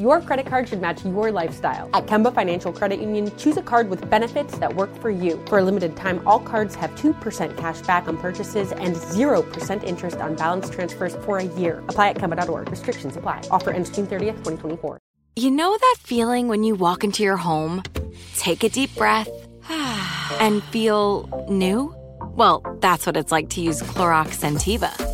Your credit card should match your lifestyle. At Kemba Financial Credit Union, choose a card with benefits that work for you. For a limited time, all cards have 2% cash back on purchases and 0% interest on balance transfers for a year. Apply at Kemba.org. Restrictions apply. Offer ends June 30th, 2024. You know that feeling when you walk into your home, take a deep breath, and feel new? Well, that's what it's like to use Clorox Scentiva.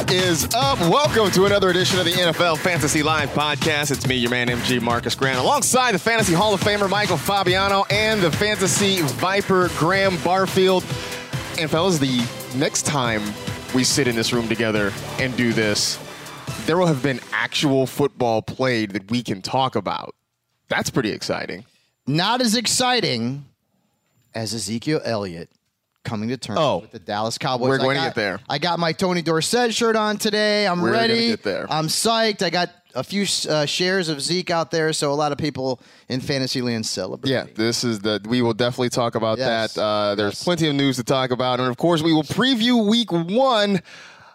What is up? Welcome to another edition of the NFL Fantasy Live podcast. It's me, your man MG Marcus Grant, alongside the Fantasy Hall of Famer Michael Fabiano and the Fantasy Viper Graham Barfield. And fellas, the next time we sit in this room together and do this, there will have been actual football played that we can talk about. That's pretty exciting. Not as exciting as Ezekiel Elliott coming to terms Oh. with the Dallas Cowboys. We're going to get there. I got my Tony Dorsett shirt on today. I'm We're ready. get there. I'm psyched. I got a few uh, shares of Zeke out there, so a lot of people in Fantasyland celebrate. Yeah, this is the. We will definitely talk about Yes. that. Uh, there's Yes. plenty of news to talk about, and of course, we will preview Week One.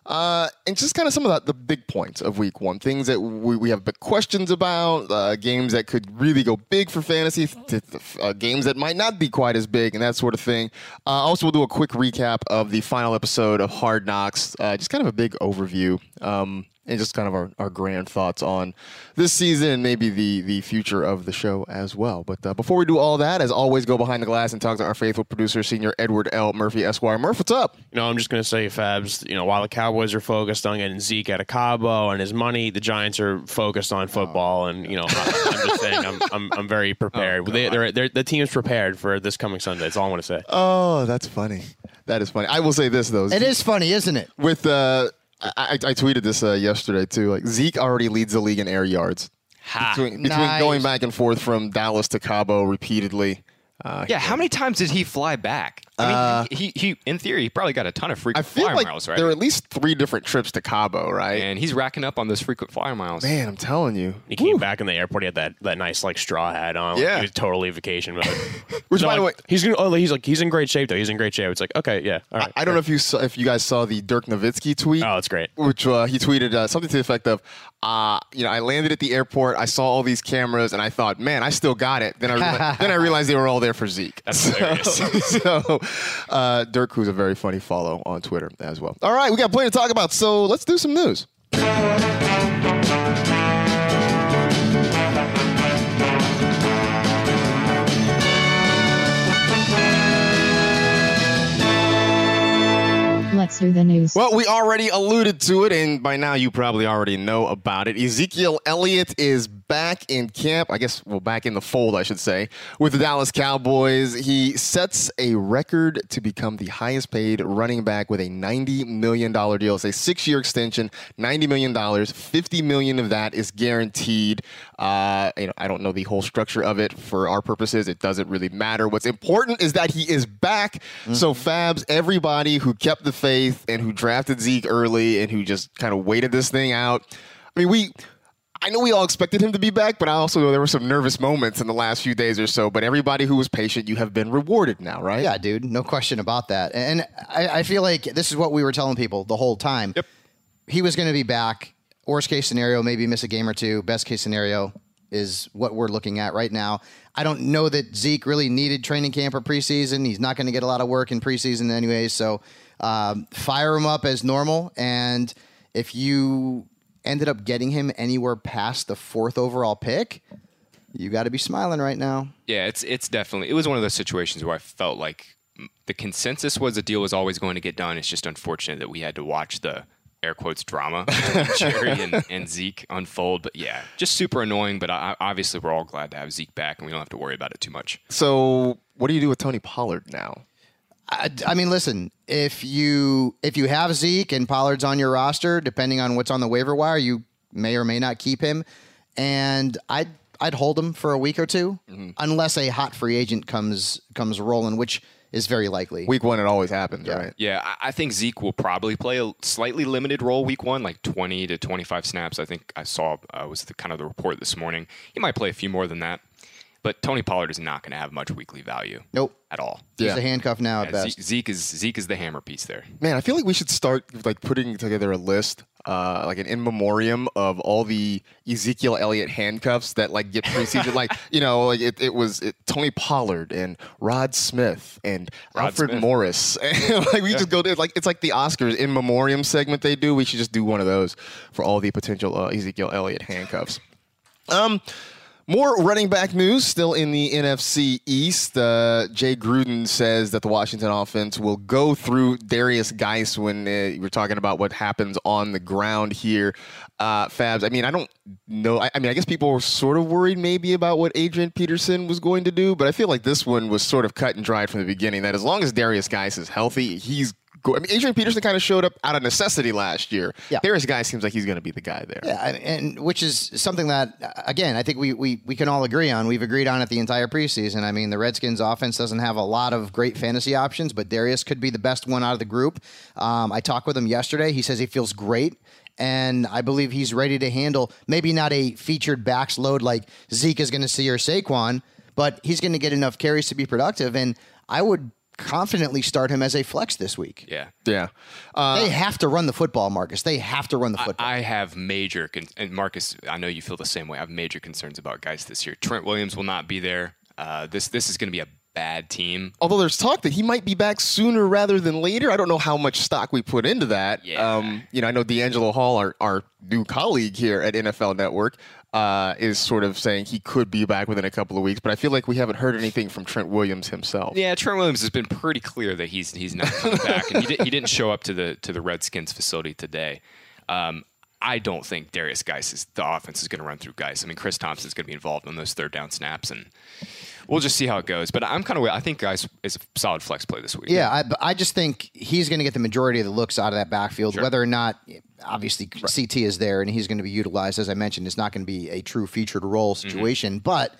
Uh, and just kind of some of the, the big points of week one, things that we, we have big questions about, uh, games that could really go big for fantasy, th- th- uh, games that might not be quite as big, and that sort of thing. Uh, also, we'll do a quick recap of the final episode of Hard Knocks, uh, just kind of a big overview. Um, and just kind of our, our grand thoughts on this season and maybe the the future of the show as well. But uh, before we do all that, as always, go behind the glass and talk to our faithful producer, Senior Edward L. Murphy Esquire. Murph, what's up? You know, I'm just going to say, Fabs, you know, while the Cowboys are focused on getting Zeke out of Cabo and his money, the Giants are focused on football. And, you know, I, I'm just saying, I'm, I'm, I'm very prepared. they, they're, they're, the team's prepared for this coming Sunday. That's all I want to say. Oh, that's funny. That is funny. I will say this though. It is funny, isn't it? with uh, I, I, I tweeted this uh, yesterday too. Like Zeke already leads the league in air yards Ha. between, between Nice. going back and forth from Dallas to Cabo repeatedly. Uh, Yeah, how many times did he fly back? I mean, he, he in theory he probably got a ton of I frequent feel flyer like miles, right? there are at least three different trips to Cabo, right? and he's racking up on those frequent flyer miles. Man, I'm telling you. He came back in the airport. He had that, that nice like straw hat on. Like, Yeah. he was totally vacation mode. Which, So, by the way, he's gonna. Oh, he's like he's in great shape though. He's in great shape. It's like okay, yeah, all right. I don't know if you saw, if you guys saw the Dirk Nowitzki tweet. Oh, it's great. Which uh, he tweeted uh, something to the effect of, uh, you know, I landed at the airport, I saw all these cameras, and I thought, man, I still got it. Then I realized, then I realized they were all there for Zeke. That's so, hilarious. so, uh, Dirk, who's a very funny follow on Twitter as well. All right, we got plenty to talk about, so let's do some news. Let's hear the news. Well, we already alluded to it, and by now you probably already know about it. Ezekiel Elliott is back in camp. I guess, well, back in the fold, I should say, with the Dallas Cowboys. He sets a record to become the highest paid running back with a $90 million deal. It's a six year extension, $90 million. 50 million of that is guaranteed. Uh, you know, I don't know the whole structure of it for our purposes. It doesn't really matter. What's important is that he is back. Mm-hmm. So, Fabs, everybody who kept the faith and who drafted Zeke early and who just kind of waited this thing out. I mean, we. I know we all expected him to be back, but I also know there were some nervous moments in the last few days or so. But everybody who was patient, you have been rewarded now, right? Yeah, dude, no question about that. And I, I feel like this is what we were telling people the whole time. Yep. He was going to be back. Worst case scenario, maybe miss a game or two. Best case scenario is what we're looking at right now. I don't know that Zeke really needed training camp or preseason. He's not going to get a lot of work in preseason anyway. So um, fire him up as normal. And if you ended up getting him anywhere past the fourth overall pick, you got to be smiling right now. Yeah, it's it's definitely it was one of those situations where I felt like the consensus was the deal was always going to get done. It's just unfortunate that we had to watch the air quotes drama Jerry and, and, Zeke unfold. But yeah, just super annoying. But I, obviously, we're all glad to have Zeke back, and we don't have to worry about it too much. So, what do you do with Tony Pollard now? I, I, mean, listen. If you if you have Zeke and Pollard's on your roster, depending on what's on the waiver wire, you may or may not keep him. And I'd I'd hold him for a week or 2 mm-hmm. unless a hot free agent comes comes rolling, which is very likely. Week one, it always happens, yeah. right? Yeah, I think Zeke will probably play a slightly limited role week one, like 20 to 25 snaps. I think I saw uh, was the kind of the report this morning. He might play a few more than that. But Tony Pollard is not going to have much weekly value. Nope. At all. He's yeah. a handcuff now yeah, at best. Zeke is Zeke is the hammer piece there. Man, I feel like we should start like putting together a list, uh, like an in memoriam of all the Ezekiel Elliott handcuffs that like get preseason. like you know, like it, it was it, Tony Pollard and Rod Smith and Rod Alfred Smith. Morris. like we yeah. just go to like it's like the Oscars in memoriam segment they do. We should just do one of those for all the potential uh, Ezekiel Elliott handcuffs. Um. More running back news still in the NFC East. Uh, Jay Gruden says that the Washington offense will go through Darius Guice when uh, we're talking about what happens on the ground here. Uh, Fabs, I mean, I don't know. I, I, mean, I guess people were sort of worried maybe about what Adrian Peterson was going to do, but I feel like this one was sort of cut and dried from the beginning. That as long as Darius Guice is healthy, he's I mean, Adrian Peterson kind of showed up out of necessity last year. Yeah. Darius Guice seems like he's going to be the guy there. Yeah, and which is something that again I think we, we we can all agree on. We've agreed on it the entire preseason. I mean, the Redskins offense doesn't have a lot of great fantasy options, but Darius could be the best one out of the group. Um, I talked with him yesterday. He says he feels great. And I believe he's ready to handle maybe not a featured backs load like Zeke is going to see or Saquon, but he's going to get enough carries to be productive. And I would confidently start him as a flex this week. Yeah. Yeah. Uh, they have to run the football, Marcus. They have to run the football. I, I have major, con- and Marcus, I know you feel the same way. I have major concerns about Guice this year. Trent Williams will not be there. Uh, this this is going to be a bad team. Although there's talk that he might be back sooner rather than later. I don't know how much stock we put into that. Yeah. Um, you know, I know DeAngelo Hall, our, our new colleague here at NFL Network, uh, is sort of saying he could be back within a couple of weeks, but I feel like we haven't heard anything from Trent Williams himself. Yeah, Trent Williams has been pretty clear that he's he's not coming back, and he, did, he didn't show up to the to the Redskins facility today. Um, I don't think Darius Guice is the offense is going to run through Guice. I mean, Chris Thompson is going to be involved on those third down snaps, and we'll just see how it goes. But I'm kind of I think Guice is a solid flex play this week. Yeah, I, I just think he's going to get the majority of the looks out of that backfield, sure. whether or not obviously right. CT is there and he's going to be utilized. As I mentioned, it's not going to be a true featured role mm-hmm. situation, mm-hmm. but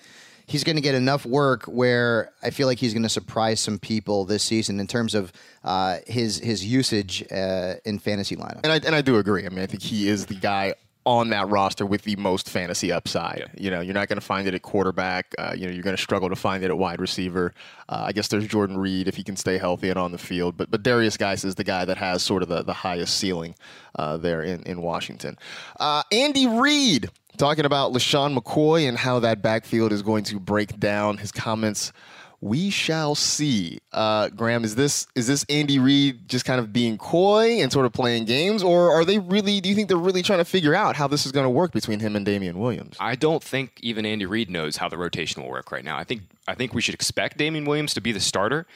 he's going to get enough work where I feel like he's going to surprise some people this season in terms of uh, his his usage uh, in fantasy lineup. And I and I do agree. I mean, I think he is the guy on that roster with the most fantasy upside. Yep. You know, you're not going to find it at quarterback. Uh, you know, you're going to struggle to find it at wide receiver. Uh, I guess there's Jordan Reed if he can stay healthy and on the field. But but Darius Guice is the guy that has sort of the, the highest ceiling uh, there in, in Washington. Uh, Andy Reid talking about LeSean McCoy and how that backfield is going to break down. His comments we shall see. Uh, Graham, is this is this Andy Reid just kind of being coy and sort of playing games, or are they really? Do you think they're really trying to figure out how this is going to work between him and Damien Williams? I don't think even Andy Reid knows how the rotation will work right now. I think I think we should expect Damien Williams to be the starter.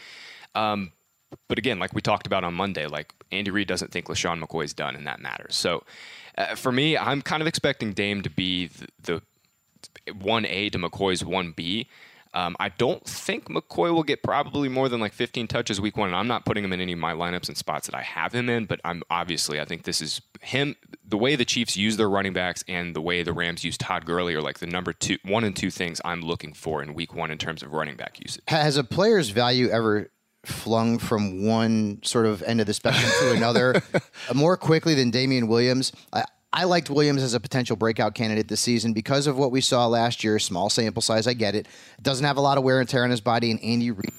Um, but again, like we talked about on Monday, like Andy Reid doesn't think LeSean McCoy is done, and that matters. So uh, for me, I'm kind of expecting Dame to be the, the 1A to McCoy's 1B. Um, I don't think McCoy will get probably more than like 15 touches week one. And I'm not putting him in any of my lineups and spots that I have him in, but I'm obviously, I think this is him. The way the Chiefs use their running backs and the way the Rams use Todd Gurley are like the number two, one and two things I'm looking for in week one in terms of running back usage. Has a player's value ever flung from one sort of end of the spectrum to another uh, more quickly than Damien Williams? I, I liked Williams as a potential breakout candidate this season because of what we saw last year. Small sample size, I get it. Doesn't have a lot of wear and tear on his body, and Andy Reid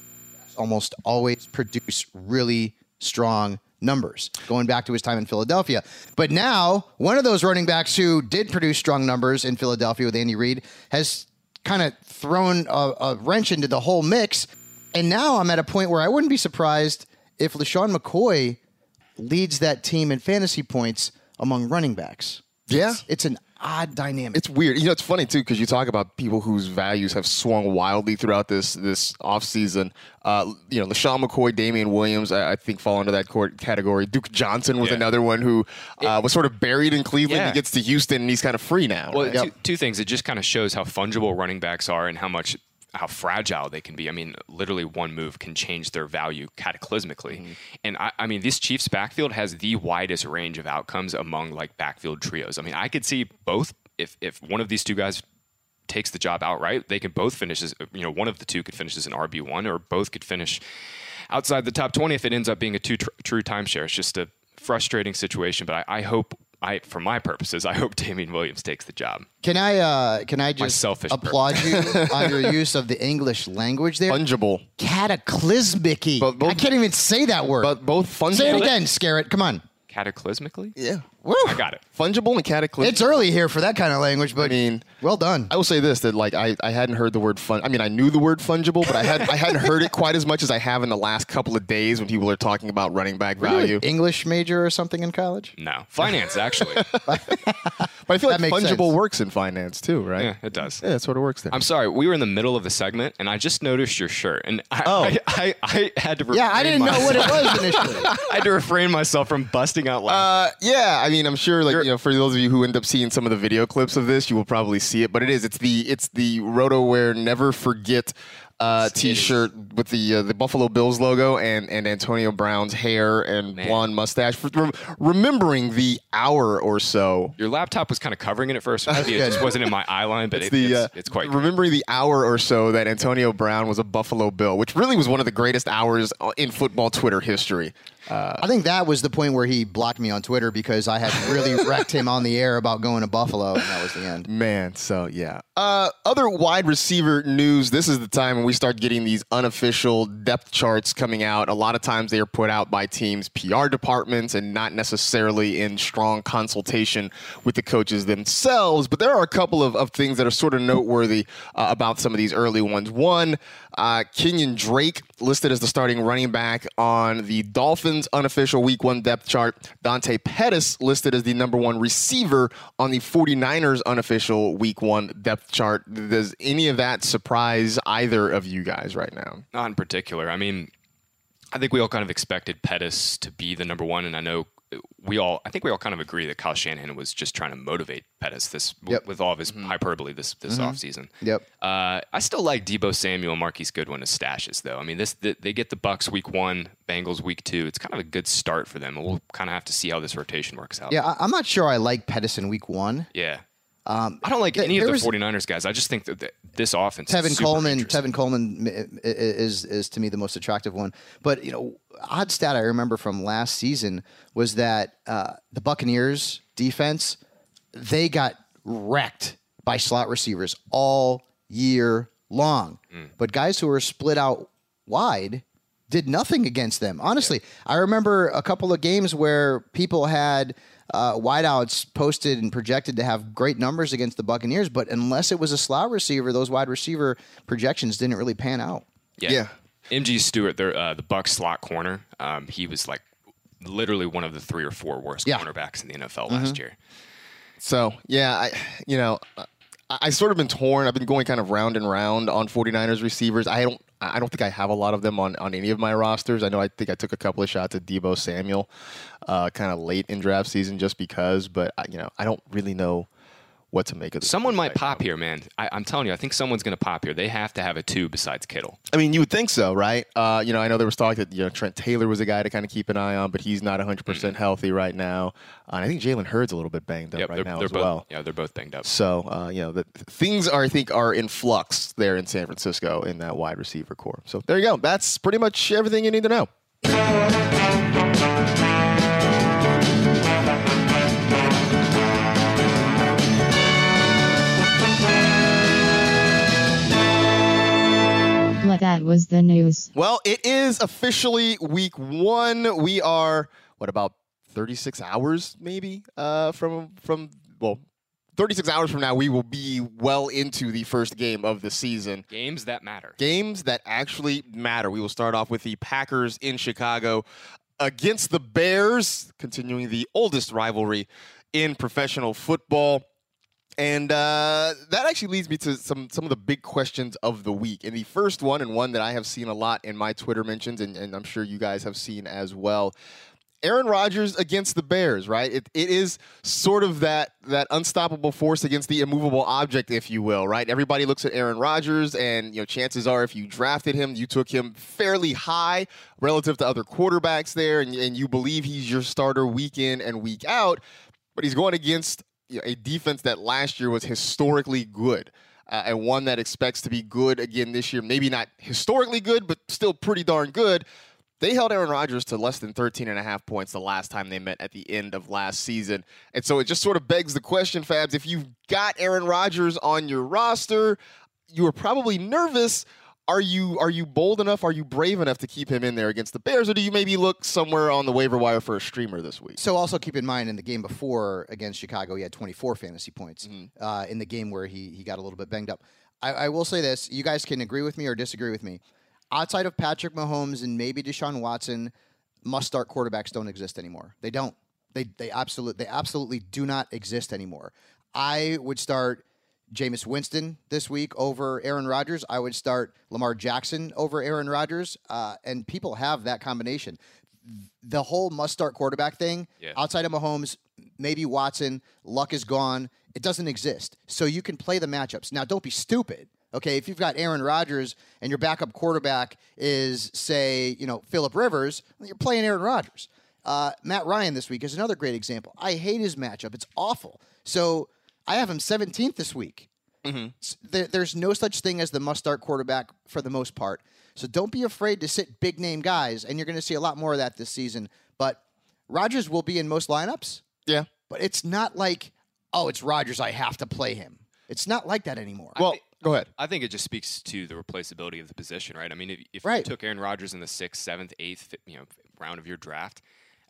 almost always produce really strong numbers going back to his time in Philadelphia. But now, one of those running backs who did produce strong numbers in Philadelphia with Andy Reid has kind of thrown a, a wrench into the whole mix. And now I'm at a point where I wouldn't be surprised if LeSean McCoy leads that team in fantasy points among running backs. Yeah. It's, it's an odd dynamic. It's weird. You know, it's funny too because you talk about people whose values have swung wildly throughout this this offseason. Uh, you know, LeSean McCoy, Damien Williams, I, I think fall into that court category. Duke Johnson was Yeah. another one who uh, was sort of buried in Cleveland. Yeah. He gets to Houston and he's kind of free now. Well, right? two, two things. It just kind of shows how fungible running backs are and how much how fragile they can be. I mean, literally one move can change their value cataclysmically. Mm-hmm. And I, I mean, this Chiefs backfield has the widest range of outcomes among like backfield trios. I mean, I could see both if if one of these two guys takes the job outright, they could both finish as you know, one of the two could finish as an RB one, or both could finish outside the top twenty if it ends up being a two tr- true timeshare. It's just a frustrating situation, but I, I hope. I, for my purposes, I hope Damien Williams takes the job. Can I uh, can I just selfish applaud you on your use of the English language there? fungible. Cataclysmic. Both- I can't even say that word. But both fungible. say it again, Scarrett. Come on. Cataclysmically? Yeah. Woo. I got it. Fungible and cataclysmic. It's early here for that kind of language, but I mean, well done. I will say this: that like I, I hadn't heard the word fun. I mean, I knew the word fungible, but I had I hadn't heard it quite as much as I have in the last couple of days when people are talking about running back Were you an value. English major or something in college? No. Finance, actually. But I feel That like fungible sense. works in finance too, right? yeah, it does. Yeah, that sort of works there. I'm sorry, we were in the middle of the segment, and I just noticed your shirt, and I, Oh. I, I, I had to. Yeah, I didn't know what it was initially. I had to refrain myself from busting out loud. Uh, yeah, I mean, I'm sure, like you know, for those of you who end up seeing some of the video clips of this, you will probably see it. But it is, it's the it's the RotoWare Never Forget uh, T-shirt with the uh, the Buffalo Bills logo and and Antonio Brown's hair and Man. blonde mustache. Rem- remembering the hour or so. Your laptop was kind of covering it at first. Maybe it just wasn't in my eye line, but It's it, the it's, uh, it's quite. remembering the hour or so that Antonio Brown was a Buffalo Bill, which really was one of the greatest hours uh, in football Twitter history. I think that was the point where he blocked me on Twitter because I had really wrecked him on the air about going to Buffalo, and that was the end. Man, so yeah. Uh, other wide receiver news. This is the time when we start getting these unofficial depth charts coming out. A lot of times they are put out by teams' PR departments and not necessarily in strong consultation with the coaches themselves. But there are a couple of, of things that are sort of noteworthy uh, about some of these early ones. One, uh, Kenyan Drake listed as the starting running back on the Dolphins unofficial week one depth chart. Dante Pettis listed as the number one receiver on the 49ers unofficial week one depth chart. Does any of that surprise either of you guys right now? Not in particular. I mean, I think we all kind of expected Pettis to be the number one, and I know we all. I think we all kind of agree that Kyle Shanahan was just trying to motivate Pettis this Yep. with all of his mm-hmm. hyperbole this this mm-hmm. offseason. Yep. Uh, I still like Deebo Samuel, and Marquise Goodwin as stashes, though. I mean, this th- they get the Bucks week one, Bengals week two. It's kind of a good start for them. We'll kind of have to see how this rotation works out. Yeah, I, I'm not sure I like Pettis in week one. Yeah. Um, I don't like th- any of the was- 49ers guys. I just think that th- this offense. is Tevin super Coleman, interesting. Tevin Coleman i- i- is is to me the most attractive one. But you know, odd stat I remember from last season was that uh, the Buccaneers defense they got wrecked by slot receivers all year long. But guys who were split out wide did nothing against them. Honestly, I remember a couple of games where people had uh, wideouts posted and projected to have great numbers against the Buccaneers, but unless it was a slot receiver, those wide receiver projections didn't really pan out. Yeah. MG Stewart, uh, the Bucks slot corner, um, he was like literally one of the three or four worst Yeah. Mm-hmm. cornerbacks in the NFL last year. So yeah, I you know I, I sort of been torn. I've been going kind of round and round on 49ers receivers. I don't I I don't think I have a lot of them on, on any of my rosters. I know I think I took a couple of shots at Deebo Samuel, uh, kind of late in draft season just because, but I, you know I don't really know what to make of this. Someone might right pop now. here, man. I, I'm telling you, I think someone's going to pop here. They have to have a two besides Kittle. I mean, you would think so, right? Uh, you know, I know there was talk that you know Trent Taylor was a guy to kind of keep an eye on, but he's not 100 percent healthy right now. Uh, and I think Jalen Hurd's a little bit banged up Yep, right they're, now they're as both, well. Yeah, they're both banged up. So uh, you know, the, things are I think are in flux there in San Francisco in that wide receiver corps. So there you go. That's pretty much everything you need to know. That was the news. Well, it is officially week one. We are what about 36 hours maybe uh, from from well. 36 hours from now, we will be well into the first game of the season. Games that matter. games that actually matter. We will start off with the Packers in Chicago against the Bears, continuing the oldest rivalry in professional football. And uh, that actually leads me to some some of the big questions of the week. And the first one, and one that I have seen a lot in my Twitter mentions, and, and I'm sure you guys have seen as well. Aaron Rodgers against the Bears, right? It, it is sort of that that unstoppable force against the immovable object, if you will, right? Everybody looks at Aaron Rodgers, and you know, chances are, if you drafted him, you took him fairly high relative to other quarterbacks there, and, and you believe he's your starter week in and week out. But he's going against you know, a defense that last year was historically good. Uh, and one that expects to be good again this year. Maybe not historically good, but still pretty darn good. They held Aaron Rodgers to less than 13 and a half points the last time they met at the end of last season. And so it just sort of begs the question, Fabs, if you've got Aaron Rodgers on your roster, you are probably nervous. Are you are you bold enough? Are you brave enough to keep him in there against the Bears, or do you maybe look somewhere on the waiver wire for a streamer this week? So also keep in mind in the game before against Chicago, he had 24 fantasy points. Mm-hmm. Uh, in the game where he he got a little bit banged up, I, I will say this: you guys can agree with me or disagree with me. Outside of Patrick Mahomes and maybe Deshaun Watson, must start quarterbacks don't exist anymore. They don't. They they absolutely they absolutely do not exist anymore. I would start Jameis Winston this week over Aaron Rodgers. I would start Lamar Jackson over Aaron Rodgers. Uh, and people have that combination. The whole must start quarterback thing, Yeah. outside of Mahomes, maybe Watson, luck is gone. It doesn't exist. So you can play the matchups. Now, don't be stupid. Okay, if you've got Aaron Rodgers and your backup quarterback is, say, you know, Philip Rivers, you're playing Aaron Rodgers. Uh, Matt Ryan this week is another great example. I hate his matchup; it's awful. So I have him 17th this week. Mm-hmm. S- there- there's no such thing as the must-start quarterback for the most part. So don't be afraid to sit big-name guys, and you're going to see a lot more of that this season. But Rodgers will be in most lineups, Yeah. but it's not like, oh, it's Rodgers, I have to play him. It's not like that anymore. Well, go ahead. I think it just speaks to the replaceability of the position, right? I mean, if, if Right. you took Aaron Rodgers in the sixth, seventh, eighth, you know, round of your draft,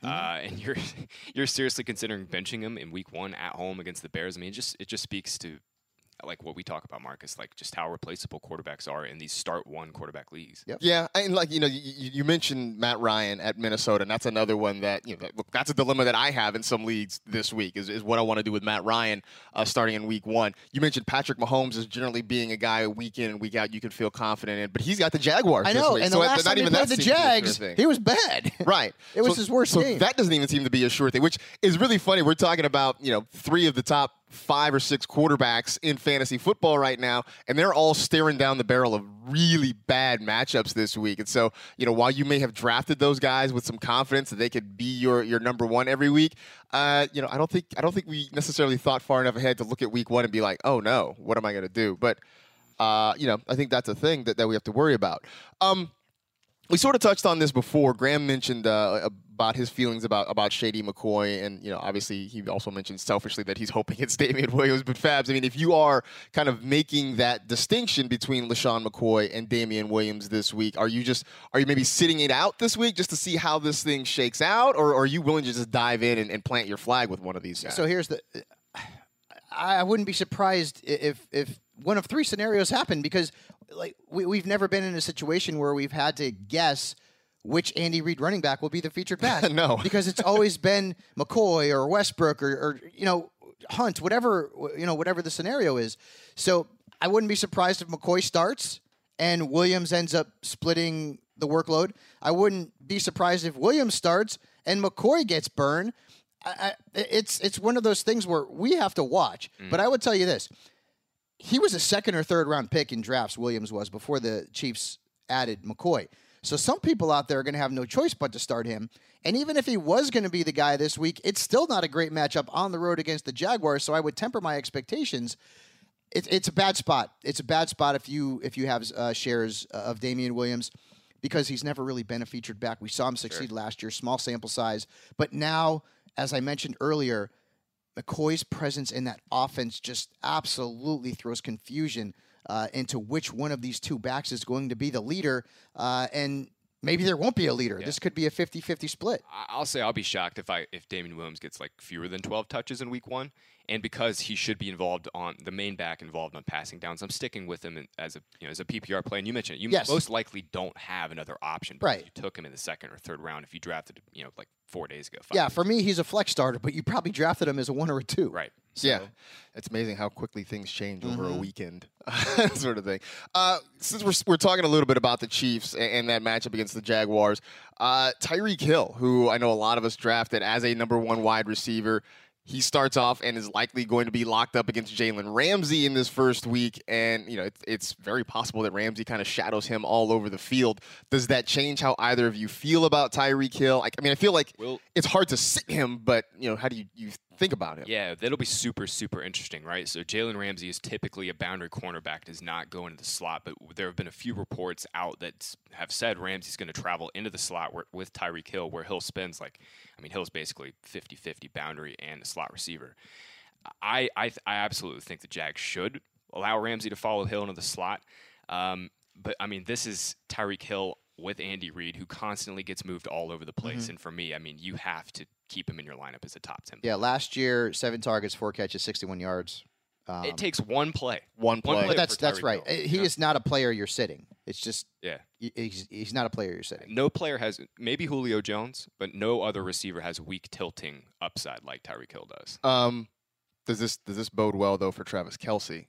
uh, and you're you're seriously considering benching him in week one at home against the Bears, I mean, it just it just speaks to like what we talk about, Marcus, like just how replaceable quarterbacks are in these start one quarterback leagues. Yep. Yeah, and like you know, you, you you mentioned Matt Ryan at Minnesota, and that's another one that you know. that- Look, that's a dilemma that I have in some leagues this week. Is, is what I want to do with Matt Ryan uh, starting in week one. You mentioned Patrick Mahomes is generally being a guy week in and week out you can feel confident in, but he's got the Jaguars. I know, week, and so the it- last not time he played the seems to be a sure Jags, he was bad. Right. It was So- his worst so game. That doesn't even seem to be a sure thing, which is really funny. We're talking about, you know, three of the top five or six quarterbacks in fantasy football right now, and they're all staring down the barrel of really bad matchups this week. And so, you know, while you may have drafted those guys with some confidence that they could be your your number one every week, uh, you know, I don't think I don't think we necessarily thought far enough ahead to look at week one and be like, oh no, what am I gonna do? But uh, you know, I think that's a thing that, that we have to worry about. Um, we sort of touched on this before. Graham mentioned uh, about his feelings about about Shady McCoy, and you know, obviously, he also mentioned selfishly that he's hoping it's Damien Williams. But Fabs, I mean, if you are kind of making that distinction between LeSean McCoy and Damien Williams this week, are you just are you maybe sitting it out this week just to see how this thing shakes out, or are you willing to just dive in and, and plant your flag with one of these guys? So here's the. I wouldn't be surprised if if one of three scenarios happened because like we, we've never been in a situation where we've had to guess which Andy Reid running back will be the featured back. No. because it's always been McCoy or Westbrook or, or you know Hunt, whatever you know, whatever the scenario is. So I wouldn't be surprised if McCoy starts and Williams ends up splitting the workload. I wouldn't be surprised if Williams starts and McCoy gets burned. I, I, it's it's one of those things where we have to watch. Mm. But I would tell you this: he was a second or third round pick in drafts. Williams was before the Chiefs added McCoy. So some people out there are going to have no choice but to start him. And even if he was going to be the guy this week, it's still not a great matchup on the road against the Jaguars. So I would temper my expectations. It's it's a bad spot. It's a bad spot if you if you have uh, shares of Damien Williams because he's never really been a featured back. We saw him succeed last year, small sample size, but now, as I mentioned earlier, McCoy's presence in that offense just absolutely throws confusion uh, into which one of these two backs is going to be the leader. Uh, and maybe there won't be a leader. This could be a 50 50 split. I'll say I'll be shocked if I if Damien Williams gets like fewer than 12 touches in week one, and because he should be involved on the main back involved on passing downs, I'm sticking with him as a you know as a PPR play. And you mentioned it, you Yes. most likely don't have another option. because Right. You took him in the second or third round if you drafted you know like four days ago. Yeah, days for me, he's a flex starter, but you probably drafted him as a one or a two. ago. Right. Yeah, it's amazing how quickly things change over Mm-hmm. a weekend, sort of thing. Uh, since we're, we're talking a little bit about the Chiefs and, and that matchup against the Jaguars, uh, Tyreek Hill, who I know a lot of us drafted as a number one wide receiver, he starts off and is likely going to be locked up against Jalen Ramsey in this first week, and you know it's, it's very possible that Ramsey kind of shadows him all over the field. Does that change how either of you feel about Tyreek Hill? I, I mean, I feel like Will- it's hard to sit him, but you know, how do you, you think about him? Yeah, that'll be super, super interesting, right? So Jalen Ramsey is typically a boundary cornerback, does not go into the slot, but there have been a few reports out that have said Ramsey's going to travel into the slot where, with Tyreek Hill, where Hill spends like, I mean, Hill's basically 50 50 boundary and a slot receiver. I, I, I absolutely think the Jags should allow Ramsey to follow Hill into the slot. Um, but I mean, this is Tyreek Hill with Andy Reid, who constantly gets moved all over the place. And for me, I mean, you have to keep him in your lineup as a top 10 Yeah, last year, seven targets, four catches, 61 yards. it takes one play. One play. But play that's that's right. Hill. He is not a player you're sitting. It's just Yeah. he's, he's not a player you're sitting. No player has maybe Julio Jones, but no other receiver has week tilting upside like Tyreek Hill does. Um, does this does this bode well though for Travis Kelce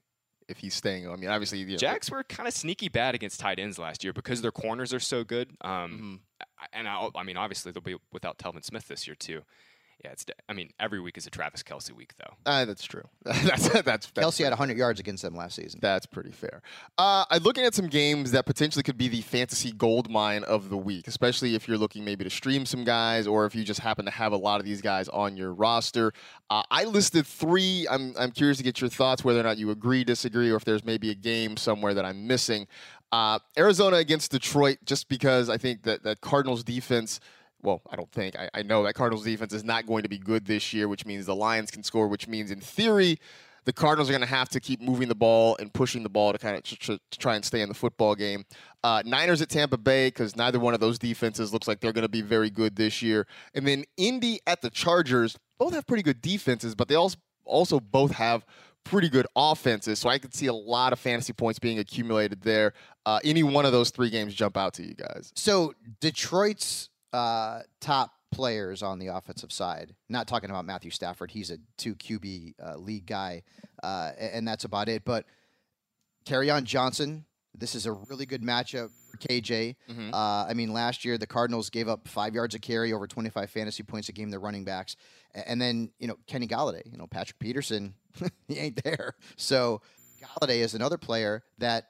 if he's staying? I mean, obviously, you know, Jacks were kind of sneaky bad against tight ends last year because their corners are so good. Um, I- and I, I mean, obviously they'll be without Telvin Smith this year too. Yeah, it's. I mean, every week is a Travis Kelce week though. uh, that's true. that's that's, that's Kelce had 100 yards against them last season. That's pretty fair. Uh, I'm looking at some games that potentially could be the fantasy gold mine of the week, especially if you're looking maybe to stream some guys or if you just happen to have a lot of these guys on your roster. Uh, I listed three. I'm, I'm curious to get your thoughts, whether or not you agree, disagree, or if there's maybe a game somewhere that I'm missing. Uh, Arizona against Detroit, just because I think that that Cardinals defense well, I don't think. I, I know that Cardinals defense is not going to be good this year, which means the Lions can score, which means in theory, the Cardinals are going to have to keep moving the ball and pushing the ball to kind of to try and stay in the football game. Uh, Niners at Tampa Bay because neither one of those defenses looks like they're going to be very good this year. And then Indy at the Chargers, both have pretty good defenses, but they also also both have pretty good offenses. So I could see a lot of fantasy points being accumulated there. Uh, any one of those three games jump out to you guys? So Detroit's uh, top players on the offensive side. Not talking about Matthew Stafford; he's a two QB uh, league guy, uh, and that's about it. But on Johnson, this is a really good matchup for KJ. Uh, I mean, last year the Cardinals gave up five yards a carry, over 25 fantasy points a game. Their running backs, and then you know Kenny Golladay, you know Patrick Peterson, he ain't there. So Golladay is another player that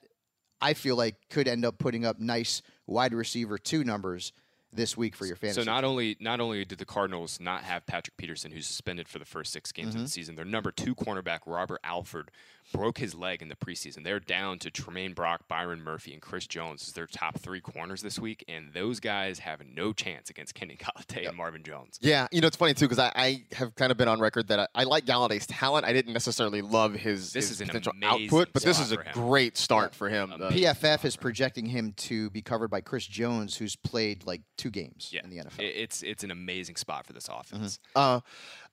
I feel like could end up putting up nice wide receiver two numbers this week for your fantasy. So not only not only did the Cardinals not have Patrick Peterson, who's suspended for the first six games of Mm-hmm. the season, their number two cornerback Robert Alford broke his leg in the preseason. They're down to Tramaine Brock, Byron Murphy, and Chris Jones as their top three corners this week, and those guys have no chance against Kenny Golladay and Marvin Jones. Yeah, you know it's funny too because I, I have kind of been on record that I, I like Golladay's talent. I didn't necessarily love his, This his is an potential output, but this is a great start for him. Uh, PFF is projecting him to be covered by Chris Jones, who's played like two games Yeah, in the NFL. It's it's an amazing spot for this offense. Uh,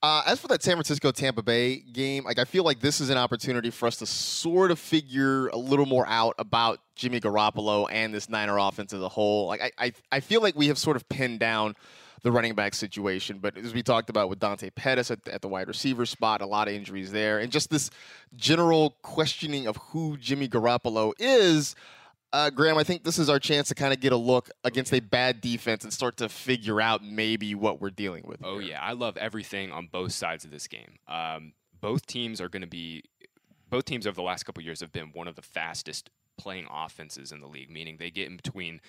uh, as for that San Francisco Tampa Bay game, like I feel like this is an opportunity for us to sort of figure a little more out about Jimmy Garoppolo and this Niner offense as a whole. Like I, I, I feel like we have sort of pinned down the running back situation, but as we talked about with Dante Pettis at, at the wide receiver spot, a lot of injuries there, and just this general questioning of who Jimmy Garoppolo is. Uh, Graham, I think this is our chance to kind of get a look against a bad defense and start to figure out maybe what we're dealing with. Oh here. yeah, I love everything on both sides of this game. Um, both teams are going to be, both teams over the last couple years have been one of the fastest playing offenses in the league. Meaning they get in between.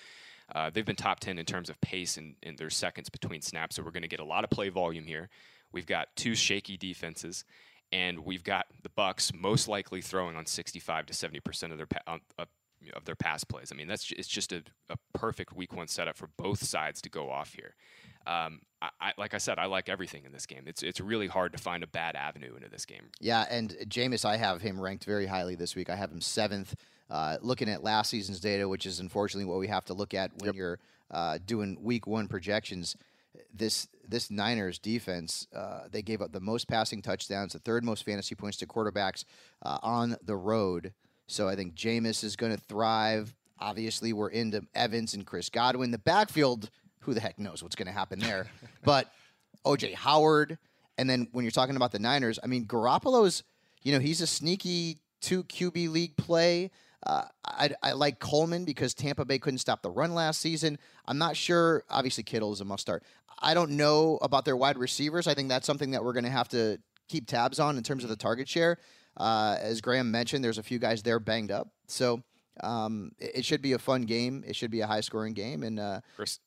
Uh, they've been top ten in terms of pace and in, in their seconds between snaps. So we're going to get a lot of play volume here. We've got two shaky defenses, and we've got the Bucks most likely throwing on 65 to 70 percent of their pa- uh, of their pass plays. I mean, that's it's just a, a perfect week one setup for both sides to go off here. Um, I, I, like I said, I like everything in this game. It's it's really hard to find a bad avenue into this game. Yeah, and Jameis, I have him ranked very highly this week. I have him seventh. Uh, looking at last season's data, which is unfortunately what we have to look at when you're uh, doing week one projections. This this Niners defense, uh, they gave up the most passing touchdowns, the third most fantasy points to quarterbacks uh, on the road. So I think Jameis is going to thrive. Obviously, we're into Evans and Chris Godwin. The backfield, who the heck knows what's going to happen there? but OJ Howard, and then when you're talking about the Niners, I mean Garoppolo's, you know, he's a sneaky two QB league play. Uh, I, I like Coleman because Tampa Bay couldn't stop the run last season. I'm not sure. Obviously, Kittle is a must start. I don't know about their wide receivers. I think that's something that we're going to have to keep tabs on in terms of the target share. Uh, as Graham mentioned, there's a few guys there banged up, so um, it, it should be a fun game. It should be a high scoring game, and uh, Chris,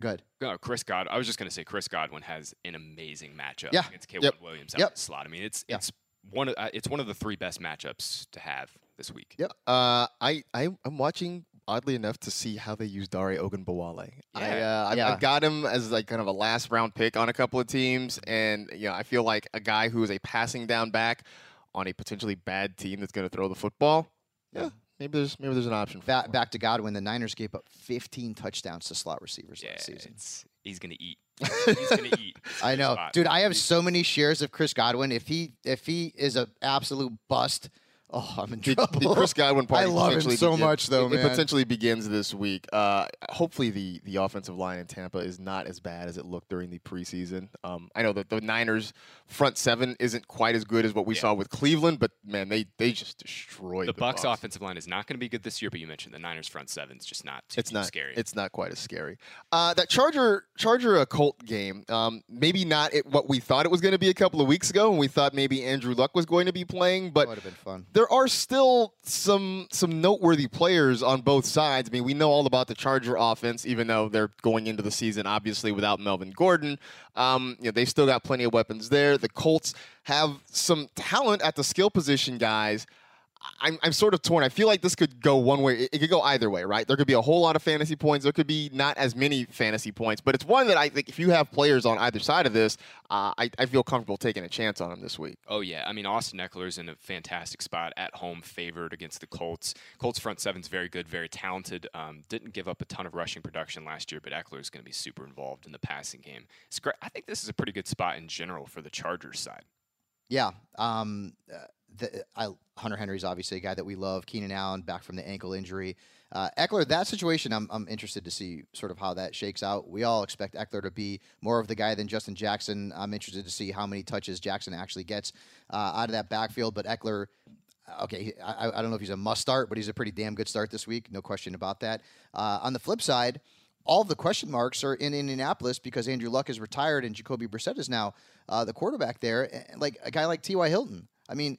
good. no, Chris God. I was just going to say Chris Godwin has an amazing matchup Yeah. against Caleb Yep. Williams out Yep. in the slot. I mean, it's Yeah. it's one of uh, it's one of the three best matchups to have this week. Yep. Uh, I, I I'm watching oddly enough to see how they use Dare Ogunbowale. I, Yeah. uh, I've, Yeah. I've got him as like kind of a last round pick on a couple of teams, and you know I feel like a guy who is a passing down back on a potentially bad team that's going to throw the football. Yeah, maybe there's maybe there's an option. For Back, him. back to Godwin, the Niners gave up 15 touchdowns to slot receivers Yeah, last season. it's he's going to eat. he's going to eat. I know, Spot. dude. I have so many shares of Chris Godwin. If he if he is an absolute bust, oh, I'm in The, trouble. the Chris Godwin part. I love him potentially so begin- much, though, it, man. It potentially begins this week. Uh, hopefully, the the offensive line in Tampa is not as bad as it looked during the preseason. Um, I know that the Niners front seven isn't quite as good as what we Yeah. saw with Cleveland, but man, they they just destroyed The the, Bucks offensive line is not going to be good this year, but you mentioned the Niners front seven's just not too, It's too not scary. It's not quite as scary. Uh, that Charger Charger a Colt game, um, maybe not it, what we thought it was going to be a couple of weeks ago, and we thought maybe Andrew Luck was going to be playing, but would have been fun. There are still some some noteworthy players on both sides. I mean, we know all about the Charger offense, even though they're going into the season obviously without Melvin Gordon. Um, you know, they've still got plenty of weapons there. The Colts have some talent at the skill position guys. I'm, I'm sort of torn. I feel like this could go one way. It, it could go either way, right? There could be a whole lot of fantasy points. There could be not as many fantasy points, but it's one that I think if you have players on either side of this, uh, I, I feel comfortable taking a chance on them this week. Oh yeah, I mean Austin Ekeler's in a fantastic spot at home, favored against the Colts. Colts front seven's very good, very talented. Um, didn't give up a ton of rushing production last year, but Ekeler's going to be super involved in the passing game. It's great. I think this is a pretty good spot in general for the Chargers side. Yeah. Um, uh, the, I, Hunter Henry's obviously a guy that we love. Keenan Allen back from the ankle injury. Uh, Ekeler, that situation, I'm, I'm interested to see sort of how that shakes out. We all expect Ekeler to be more of the guy than Justin Jackson. I'm interested to see how many touches Jackson actually gets uh, out of that backfield. But Ekeler, okay, I, I don't know if he's a must start, but he's a pretty damn good start this week. No question about that. Uh, on the flip side, all the question marks are in Indianapolis because Andrew Luck is retired and Jacoby Brissett is now uh, the quarterback there. Like a guy like T.Y. Hilton. I mean,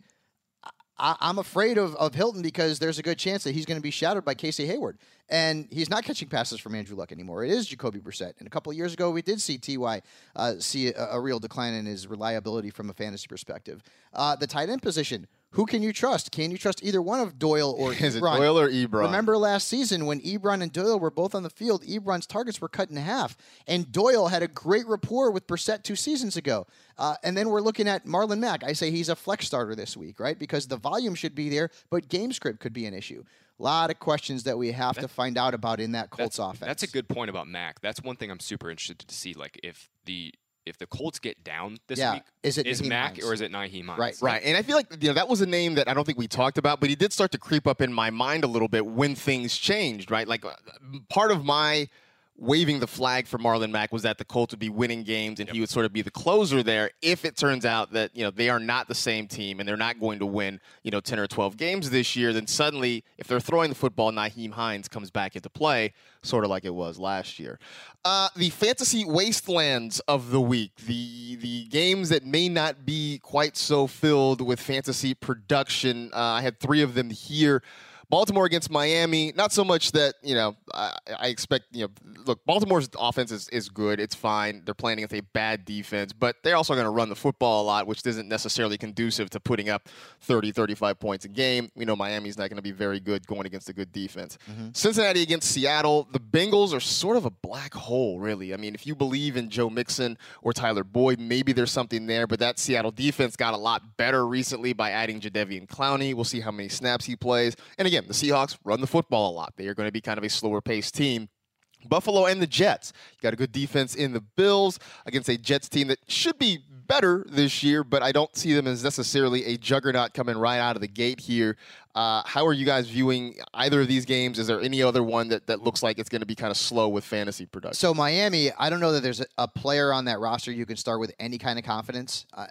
I, I'm afraid of, of Hilton because there's a good chance that he's going to be shadowed by Casey Hayward. And he's not catching passes from Andrew Luck anymore. It is Jacoby Brissett. And a couple of years ago, we did see Ty uh, see a, a real decline in his reliability from a fantasy perspective. Uh, the tight end position. Who can you trust? Can you trust either one of Doyle or Is it Ebron? Doyle or Ebron? Remember last season when Ebron and Doyle were both on the field, Ebron's targets were cut in half, and Doyle had a great rapport with Brissett two seasons ago. Uh, and then we're looking at Marlon Mack. I say he's a flex starter this week, right? Because the volume should be there, but game script could be an issue. A lot of questions that we have to find out about in that Colts that's, offense. That's a good point about Mack. That's one thing I'm super interested to see. Like if the if the Colts get down this Yeah. week, Is it is Nyheim Mack Hines? or is it Nyheim Hines? Right. Right. And I feel like you know that was a name that I don't think we talked about, but he did start to creep up in my mind a little bit when things changed, right? Like uh, part of my waving the flag for Marlon Mack was that the Colts would be winning games and he would sort of be the closer there if it turns out that, you know, they are not the same team and they're not going to win, you know, 10 or 12 games this year, then suddenly if they're throwing the football, Nyheim Hines comes back into play, sort of like it was last year. Uh, the fantasy wastelands of the week, the the games that may not be quite so filled with fantasy production. Uh, I had three of them here. Baltimore against Miami, not so much that, you know, I, I, expect, you know, look, Baltimore's offense is, is good. It's fine. They're playing against a bad defense, but they're also going to run the football a lot, which isn't necessarily conducive to putting up 30, 35 points a game. We know Miami's not going to be very good going against a good defense. Mm-hmm. Cincinnati against Seattle, the Bengals are sort of a black hole, really. I mean, if you believe in Joe Mixon or Tyler Boyd, maybe there's something there, but that Seattle defense got a lot better recently by adding Jadeveon Clowney. We'll see how many snaps he plays. And again, again, the Seahawks run the football a lot. They are going to be kind of a slower paced team. Buffalo and the Jets. You got a good defense in the Bills against a Jets team that should be better this year, but I don't see them as necessarily a juggernaut coming right out of the gate here. Uh, how are you guys viewing either of these games? Is there any other one that, that looks like it's going to be kind of slow with fantasy production? So, Miami, I don't know that there's a, player on that roster you can start with any kind of confidence. Uh,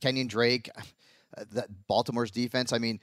Kenyan Drake, uh, Baltimore's defense. I mean,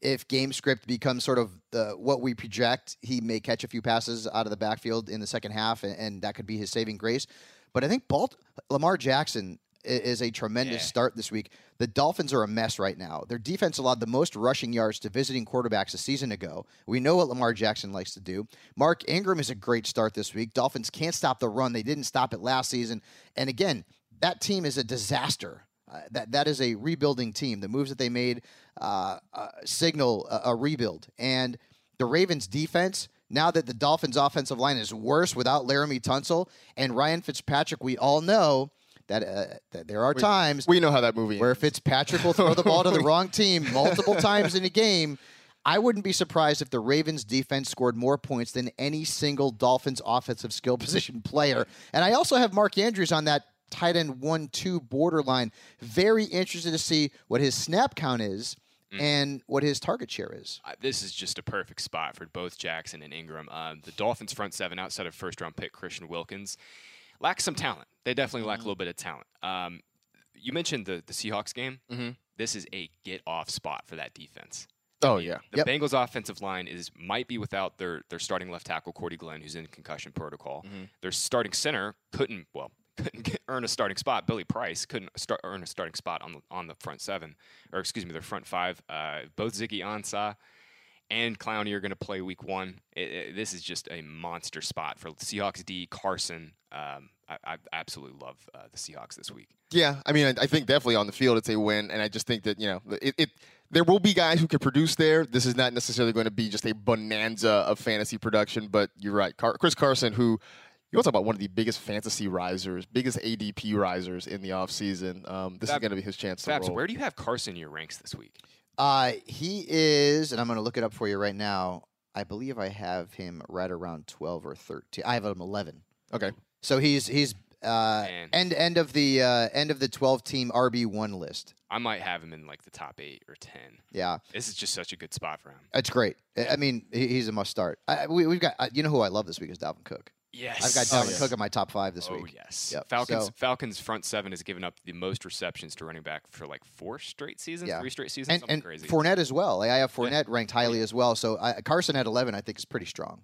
if game script becomes sort of the, what we project, he may catch a few passes out of the backfield in the second half, and, and that could be his saving grace. But I think Balt- Lamar Jackson is a tremendous yeah. start this week. The Dolphins are a mess right now. Their defense allowed the most rushing yards to visiting quarterbacks a season ago. We know what Lamar Jackson likes to do. Mark Ingram is a great start this week. Dolphins can't stop the run. They didn't stop it last season. And again, that team is a disaster. Uh, that that is a rebuilding team. The moves that they made uh, uh, signal a, a, rebuild. And the Ravens' defense, now that the Dolphins' offensive line is worse without Laremy Tunsil and Ryan Fitzpatrick, we all know that, uh, that there are we, times we know how that movie where Fitzpatrick will throw the ball to the wrong team multiple times in a game. I wouldn't be surprised if the Ravens defense scored more points than any single Dolphins offensive skill position player. And I also have Mark Andrews on that tight end one two borderline. Very interested to see what his snap count is. Mm. And what his target share is. Uh, this is just a perfect spot for both Jackson and Ingram. Um, the Dolphins' front seven, outside of first round pick Christian Wilkins, lacks some talent. They definitely mm-hmm. lack a mm-hmm. little bit of talent. Um, you mentioned the, the Seahawks game. Mm-hmm. This is a get off spot for that defense. Oh yeah. The yep. Bengals offensive line is might be without their their starting left tackle Cordy Glenn, who's in concussion protocol. Mm-hmm. Their starting center couldn't well couldn't get, earn a starting spot. Billy Price couldn't start, earn a starting spot on the on the front seven, or excuse me, the front five. Uh, both Ziggy Ansah and Clowney are going to play week one. It, it, this is just a monster spot for Seahawks D. Carson. Um, I, I, absolutely love uh, the Seahawks this week. Yeah, I mean, I, I, think definitely on the field it's a win, and I just think that you know it, it there will be guys who can produce there. This is not necessarily going to be just a bonanza of fantasy production, but you're right. Car- Chris Carson, who you want to talk about one of the biggest fantasy risers, biggest ADP risers in the offseason. Um, this Fab, is going to be his chance to Fabs, roll. Where do you have Carson in your ranks this week? Uh, he is, and I'm going to look it up for you right now. I believe I have him right around 12 or 13. I have him 11. Okay. So he's he's uh, end end of the uh, end of the 12 team RB one list. I might have him in like the top eight or ten. Yeah, this is just such a good spot for him. It's great. I mean, he's a must start. I, we, have got uh, you know who I love this week is Dalvin Cook. Yes, I've got Dalvin oh, yes. Cook in my top five this oh, week. Oh yes, yep. Falcons. So, Falcons front seven has given up the most receptions to running back for like four straight seasons, yeah. three straight seasons, and, and crazy. Fournette as well. Like, I have Fournette yeah. ranked highly as well. So uh, Carson at eleven, I think, is pretty strong.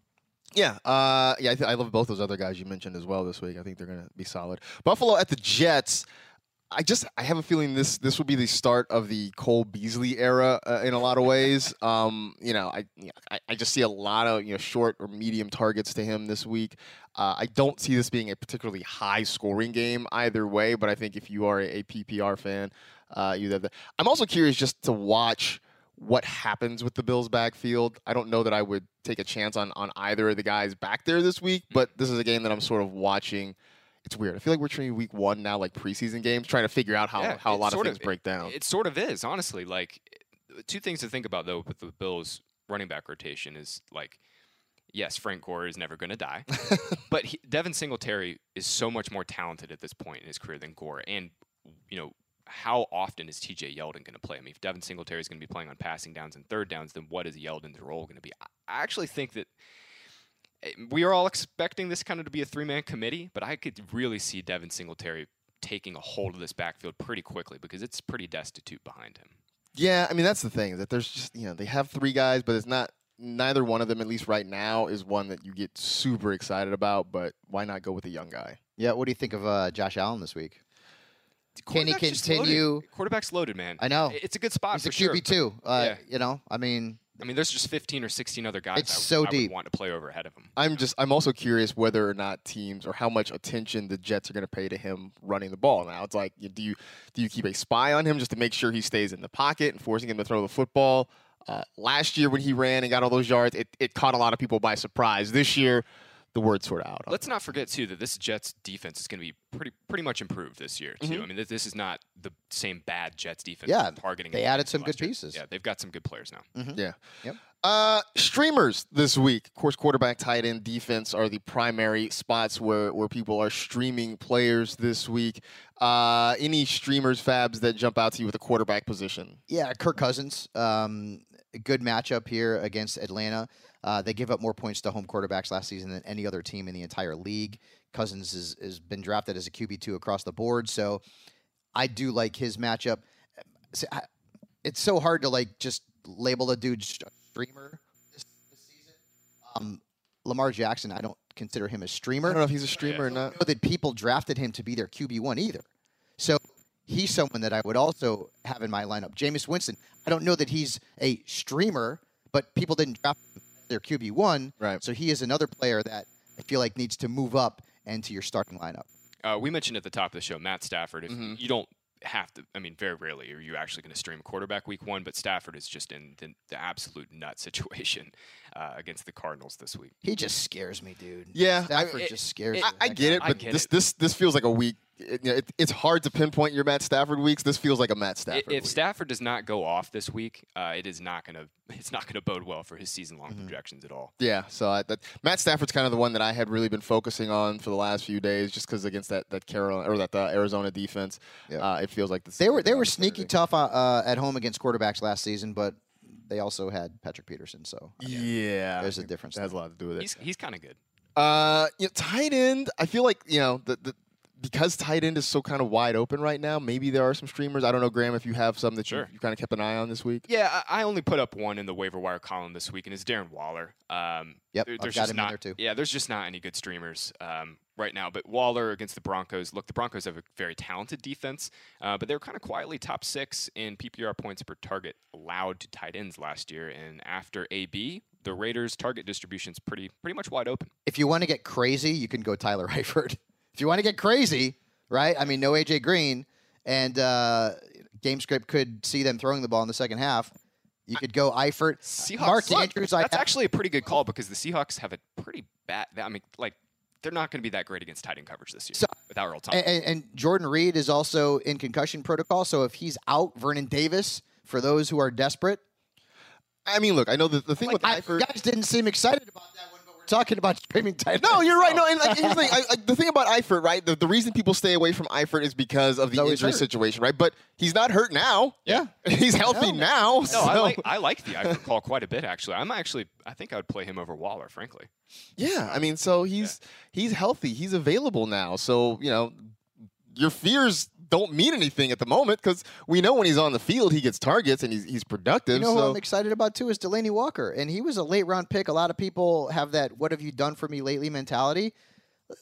Yeah, uh, yeah, I, th- I love both those other guys you mentioned as well this week. I think they're going to be solid. Buffalo at the Jets. I just I have a feeling this this will be the start of the Cole Beasley era uh, in a lot of ways. Um, you know, I, I, I just see a lot of you know short or medium targets to him this week. Uh, I don't see this being a particularly high scoring game either way, but I think if you are a, a PPR fan, uh, you have the. I'm also curious just to watch what happens with the Bills backfield. I don't know that I would take a chance on on either of the guys back there this week, but this is a game that I'm sort of watching. It's weird. I feel like we're treating week one now like preseason games, trying to figure out how, yeah, how a lot of things of, break down. It, it sort of is, honestly. Like two things to think about though with the Bills running back rotation is like yes, Frank Gore is never going to die, but he, Devin Singletary is so much more talented at this point in his career than Gore, and you know how often is TJ Yeldon going to play? I mean, if Devin Singletary is going to be playing on passing downs and third downs, then what is Yeldon's role going to be? I actually think that we are all expecting this kind of to be a three man committee, but I could really see Devin Singletary taking a hold of this backfield pretty quickly because it's pretty destitute behind him. Yeah, I mean that's the thing that there's just you know they have three guys, but it's not neither one of them at least right now is one that you get super excited about. But why not go with a young guy? Yeah, what do you think of uh, Josh Allen this week? Can he Quarterback's continue? loaded. Quarterback's loaded, man. I know. It's a good spot He's for a sure. QB too. Uh, Yeah. You know, I mean, I mean, there's just 15 or 16 other guys It's I, so I deep. want to play over ahead of him. I'm just I'm also curious whether or not teams or how much attention the Jets are going to pay to him running the ball. Now it's like do you do you keep a spy on him just to make sure he stays in the pocket and forcing him to throw the football? Uh, last year when he ran and got all those yards, it, it caught a lot of people by surprise. This year, the word's sort of out. Let's not forget too that this Jets defense is going to be pretty pretty much improved this year too. I mean, this, this is not the same bad Jets defense. Mm-hmm. Yeah, targeting. they added some good year. pieces. Yeah, they've got some good players now. Yeah. Yep. Uh, streamers this week. Of course, quarterback, tight end, defense are the primary spots where, where people are streaming players this week. Uh, any streamers, Fabs, that jump out to you with the quarterback position? Yeah, Kirk Cousins. Um, good matchup here against Atlanta. Uh, they give up more points to home quarterbacks last season than any other team in the entire league. Cousins has, has been drafted as a QB two across the board, so I do like his matchup. It's so hard to like just label a dude streamer this, this season. Um, Lamar Jackson, I don't consider him a streamer. I don't know if he's a streamer or not. know that people drafted him to be their QB one either. So he's someone that I would also have in my lineup. Jameis Winston. I don't know that he's a streamer, but people didn't draft him their QB one. Right. So he is another player that I feel like needs to move up into your starting lineup. Uh, we mentioned at the top of the show Matt Stafford. If Mm-hmm. you don't have to, I mean, very rarely are you actually going to stream quarterback week one. But Stafford is just in the, the absolute nut situation uh, against the Cardinals this week. He just scares me, dude. Yeah, I- Stafford it- just scares it- me. I, I get it, I but get this it. this this feels like a week. It, you know, it, it's hard to pinpoint your Matt Stafford weeks. This feels like a Matt Stafford. if week. Stafford does not go off this week, uh, it is not going to it's not going to bode well for his season long Mm-hmm. projections at all. Yeah, so I, that, Matt Stafford's kind of the one that I had really been focusing on for the last few days, just because against that that Carolina or that uh, Arizona defense, Yeah. uh, it feels like this They were they were sneaky tough uh, uh, at home against quarterbacks last season, but they also had Patrick Peterson. So Yeah, There's a difference That has a lot to do with it. He's he's kind of good. Uh, you know, tight end. I feel like you know the, the because tight end is so kind of wide open right now. Maybe there are some streamers. I don't know, Graham, if you have some that Sure. you, you kind of kept an eye on this week. Yeah, I, I only put up one in the waiver wire column this week, and it's Darren Waller. Um, Yep, there- I've got just him in not, there too. Yeah, there's just not any good streamers um, right now. But Waller against the Broncos. Look, the Broncos have a very talented defense, uh, but they were kind of quietly top six in PPR points per target allowed to tight ends last year. And after AB, the Raiders' target distribution's pretty pretty much wide open. if you want to get crazy, you can go Tyler Eifert. If you want to get crazy, right? I mean, no AJ Green, and uh, game script could see them throwing the ball in the second half. You could go Eifert. Seahawks. Mark look, Andrews. That's have- actually a pretty good call because the Seahawks have a pretty bad. I mean, like they're not going to be that great against tight end coverage this year So- without Earl Thomas. and, and, and Jordan Reed is also in concussion protocol. So if he's out, Vernon Davis, for those who are desperate, I mean, look, I know the, the thing with I, Eifert. guys didn't seem excited about that one, but we're talking about streaming tight No, you're right. No, and like, here's the thing. I, I, the thing about Eifert, right? The, the reason people stay away from Eifert is because of the No, injury situation, right? But he's not hurt now. Yeah. he's healthy No. now. No, so- I like I like the Eifert call quite a bit actually. I'm actually I think I would play him over Waller, frankly. Yeah, I mean, so he's he's healthy. He's available now. So you know, your fears don't mean anything at the moment because we know when he's on the field, he gets targets and he's he's productive. You know who I'm excited about too is Delanie Walker, and he was a late round pick. A lot of people have that "What have you done for me lately?" mentality.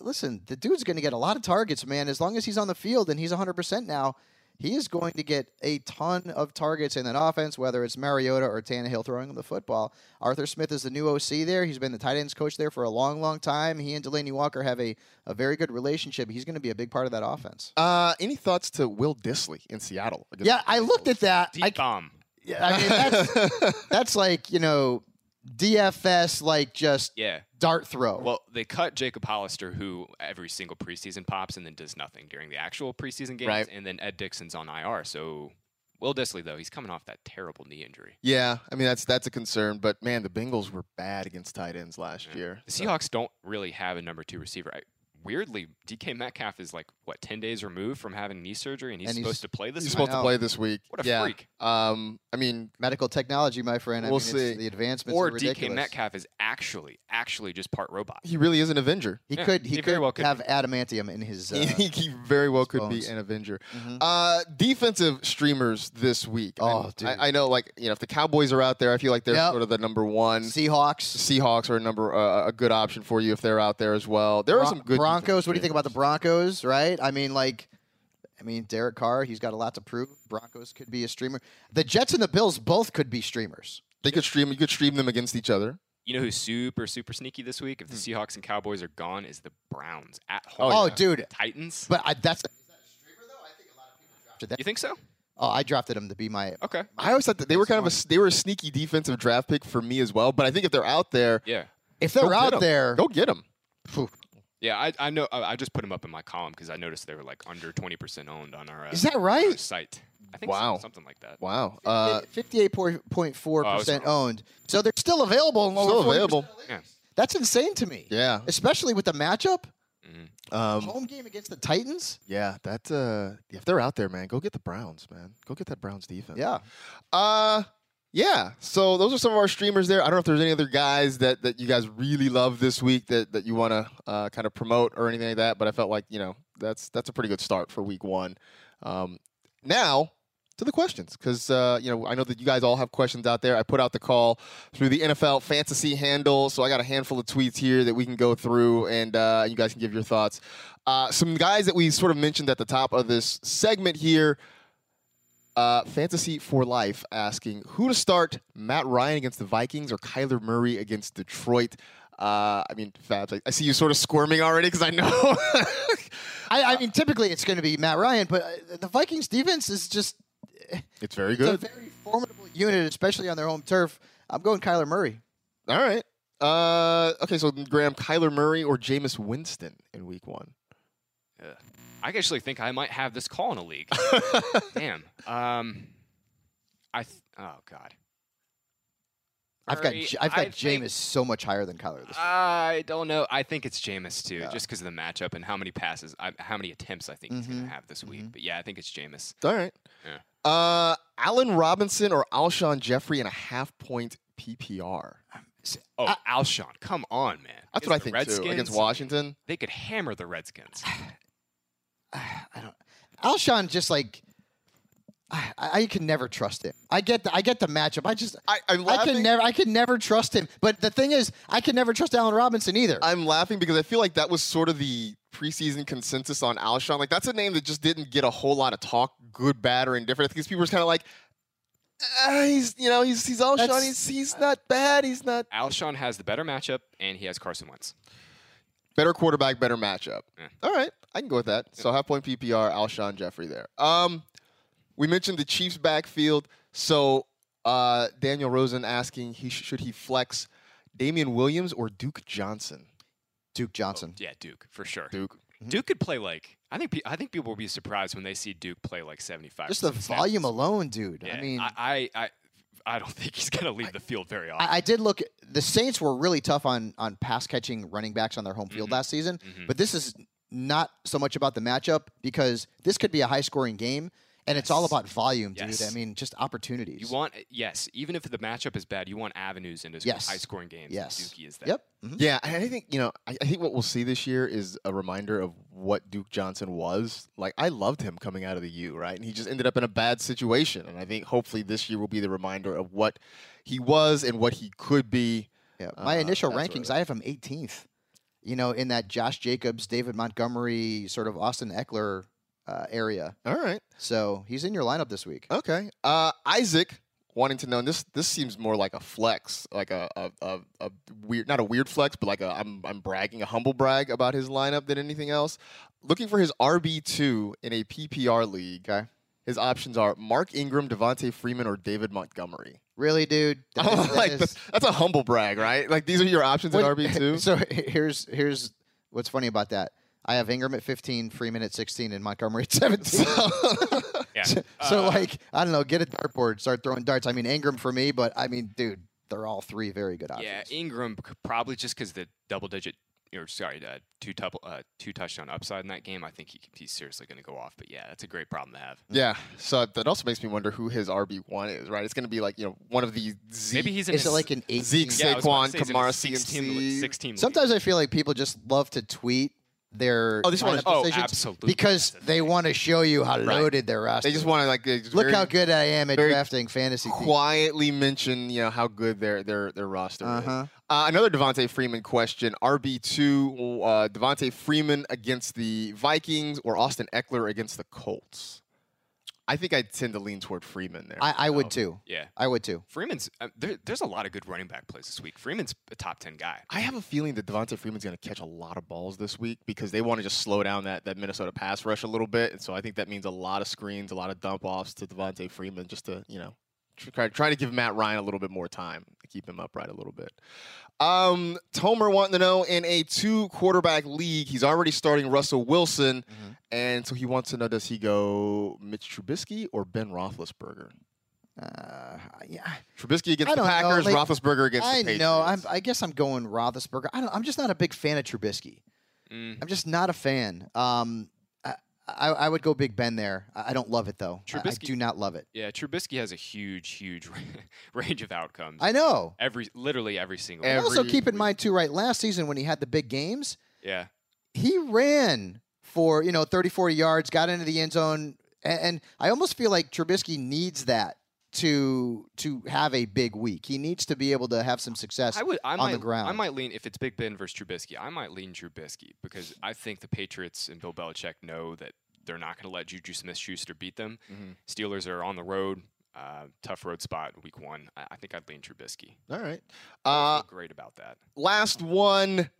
Listen, the dude's going to get a lot of targets, man. As long as he's on the field and he's 100 percent now, he is going to get a ton of targets in that offense. Whether it's Mariota or Tannehill throwing him the football, Arthur Smith is the new OC there. He's been the tight ends coach there for a long, long time. He and Delanie Walker have a, a very good relationship. He's going to be a big part of that offense. uh, any thoughts to Will Dissly in Seattle? against Yeah, I looked at that. Deep I, bomb. Yeah, I mean that's that's like you know DFS like just Yeah. dart throw. Well, they cut Jacob Hollister, who every single preseason pops and then does nothing during the actual preseason games, Right. and then Ed Dickson's on IR. So Will Dissly, though, he's coming off that terrible knee injury. Yeah, I mean that's that's a concern. But man, the Bengals were bad against tight ends last year. The Seahawks don't really have a number two receiver. I, weirdly, DK Metcalf is like what ten days removed from having knee surgery, and he's And he's- supposed to play this. Week. He's week? supposed to play this week. What a yeah. freak. Um, I mean, Medical technology, my friend. We'll mean, see. The advancements or are ridiculous. DK Metcalf is actually actually just part robot. he really is an Avenger. He Yeah, could he, he could, very well could have be. adamantium in his. Uh, he, he very well could bones. be an Avenger. Uh, defensive streamers this week. I- Oh, dude. I, I know, like you know, if the Cowboys are out there, I feel like they're Yep. sort of the number one. Seahawks. Seahawks are a number uh, a good option for you if they're out there as well. There are some good Broncos. What do you think about the. Broncos? Right? I mean, like, I mean, Derek Carr. He's got a lot to prove. Broncos could be a streamer. The Jets and the Bills both could be streamers. They could stream. You could stream them against each other. You know who's super super sneaky this week? If the hmm. Seahawks and Cowboys are gone, is the Browns at oh, home. Oh, home. dude. Titans. But I, that's. Is that a streamer though? I think a lot of people drafted that. you think so? Oh, I drafted them to be my. Okay. I always thought that they were kind of a they were a sneaky defensive draft pick for me as well. But I think if they're out there, Yeah. If they're out out 'em. there, go get them. phew. Yeah, I, I know. I I just put them up in my column because I noticed they were like under twenty percent owned on our. Uh, Is that right? site. I think Wow. so, something like that. Wow. Uh, Fifty-eight point four Oh, I was percent owned. So they're still available. in still available. Yeah. That's insane to me. Yeah. Especially with the matchup. Um, Home game against the Titans. yeah. That uh, if they're out there, man, go get the Browns, man. Go get that Browns defense. Yeah. Uh yeah. So those are some of our streamers there. I don't know if there's any other guys that, that you guys really love this week that, that you want to uh, kind of promote or anything like that. But I felt like you know that's that's a pretty good start for week one. Um, now to the questions because uh, you know I know that you guys all have questions out there. I put out the call through the NFL fantasy handle, so I got a handful of tweets here that we can go through and uh, you guys can give your thoughts. Uh, some guys that we sort of mentioned at the top of this segment here. Uh, Fantasy for Life asking who to start Matt Ryan against the Vikings or Kyler Murray against Detroit. Uh, I mean, Fabs, I, I see you sort of squirming already because I know. I, I mean, typically it's going to be Matt Ryan, but uh, the Vikings defense is just it's very good. it's a very formidable unit, especially on their home turf. I'm going Kyler Murray. All right. Uh, okay, so Graham, Kyler Murray or Jameis Winston in week one? Ugh. I actually think I might have this call in a league. Damn. Um, I. Th- oh God. I've got J- I've got I think- Jameis so much higher than Kyler this. I don't know. I think it's Jameis too, just because of the matchup and how many passes, I, how many attempts I think he's Mm-hmm. going to have this week. But yeah, I think it's Jameis. All right. Yeah. Uh, Allen Robinson or Alshon Jeffery in a half point PPR. Oh, Alshon, come on, man. That's what I think Redskins, too. Against Washington. they could hammer the Redskins. Alshon just like I, I can never trust him. I get the I get the matchup. I just I- I'm I can never I can never trust him. But the thing is, I can never trust Allen Robinson either. I'm laughing because I feel like that was sort of the preseason consensus on Alshon. Like that's a name that just didn't get a whole lot of talk, good, bad, or indifferent. Because people were kind of like, ah, he's you know he's he's Alshon. That's- He's he's not bad. He's not Alshon has the better matchup, and he has Carson Wentz. Better quarterback, better matchup. Yeah. All right, I can go with that. So half point PPR, Alshon Jeffery there. Um, we mentioned the Chiefs backfield. So uh, Daniel Rosen asking he should he flex Damien Williams or Duke Johnson? Duke Johnson. Yeah, Duke for sure. Duke. Duke could play like I think. I think people will be surprised when they see Duke play like seventy five. Just the volume alone, dude. Yeah, I mean, I, I, I, I don't think he's going to leave the field very often. I, I did look. The Saints were really tough on on pass catching running backs on their home field Mm-hmm. last season, but this is not so much about the matchup because this could be a high scoring game, and it's all about volume, dude. Yes. I mean, just opportunities. you want yes, even if the matchup is bad, you want avenues into Yes. high scoring games. and yes. Dookie is that. Yep. Mhm. Yeah, and I think you know, I, I think what we'll see this year is a reminder of what Duke Johnson was. Like, I loved him coming out of the U, right? And he just ended up in a bad situation. And I think hopefully this year will be the reminder of what he was and what he could be. Yeah. My Uh, initial rankings, what I have him 18th. You know, in that Josh Jacobs, David Montgomery, sort of Austin Ekeler uh, area. All right, So he's in your lineup this week. okay. Uh, Isaac wanting to know and this. This seems more like a flex, like a a, a, a weird, not a weird flex, but like a I'm I'm bragging, a humble brag about his lineup than anything else. Looking for his RB two in a PPR league. Okay. His options are Mark Ingram, Devonta Freeman, or David Montgomery. Really, dude? That is- that like is- that's, a humble brag, right? Like these are your options at RB two. So here's here's what's funny about that. I have Ingram at 15, Freeman at 16, and Montgomery at 17. Yeah. so Uh, like I don't know, get a dartboard, start throwing darts. I mean Ingram for me, but I mean, dude, they're all three very good options. yeah, Ingram probably just because the double digit or sorry, uh, two uh, two touchdown upside in that game, I think he, he's seriously going to go off. But yeah, that's a great problem to have. Yeah. So that also makes me wonder who his RB one is. Right? It's going to be like you know one of the Z- Maybe he's in Is it like an eight? Zeke, yeah, Saquon, to say he's in Kamara, CMC. Sometimes I feel like people just love to tweet their Oh, just wanna- lineup oh, absolutely. because they want to show you how loaded their roster. They just want to like look very how good I am at drafting fantasy. teams. quietly mention you know how good their their their roster Uh-huh. is. Uh, another Devonta Freeman question: RB two, uh, Devonta Freeman against the Vikings or Austin Ekeler against the Colts? I think I tend to lean toward Freeman there. I, I would too. Yeah. I would too. Freeman's uh, there, there's a lot of good running back plays this week. Freeman's a top ten guy. I have a feeling that Devonta Freeman's going to catch a lot of balls this week because they want to just slow down that, that Minnesota pass rush a little bit. And so I think that means a lot of screens, a lot of dump offs to Devonta Freeman just to, you know, try, try to give Matt Ryan a little bit more time to keep him upright a little bit. Um, Tomer wanting to know in a two quarterback league, he's already starting Russell Wilson. And so he wants to know does he go Mitch Trubisky or Ben Roethlisberger? Uh, yeah, Trubisky against the know, Packers, like, Roethlisberger against I the Patriots. know. I'm, I guess I'm going Roethlisberger. I don't, I'm just not a big fan of Trubisky. Mm. I'm just not a fan. Um, I, I, I would go Big Ben there. I I don't love it though. I- I, do not love it. Yeah, Trubisky has a huge, huge range of outcomes. I know. every literally every single. Every- also, keep in mind too, right? Last season when he had the big games, yeah, he ran for you know 30, 40 yards, got into the end zone, and, and I almost feel like Trubisky needs that to to have a big week. He needs to be able to have some success I would. I on might, the ground. I might lean if it's Big Ben versus Trubisky. I might lean Trubisky because I think the Patriots and Bill Belichick know that they're not going to let Juju Smith-Schuster beat them. Mm-hmm. Steelers are on the road, uh, tough road spot week one. I, I think I'd lean Trubisky. All right. Uh, great about that. last one. A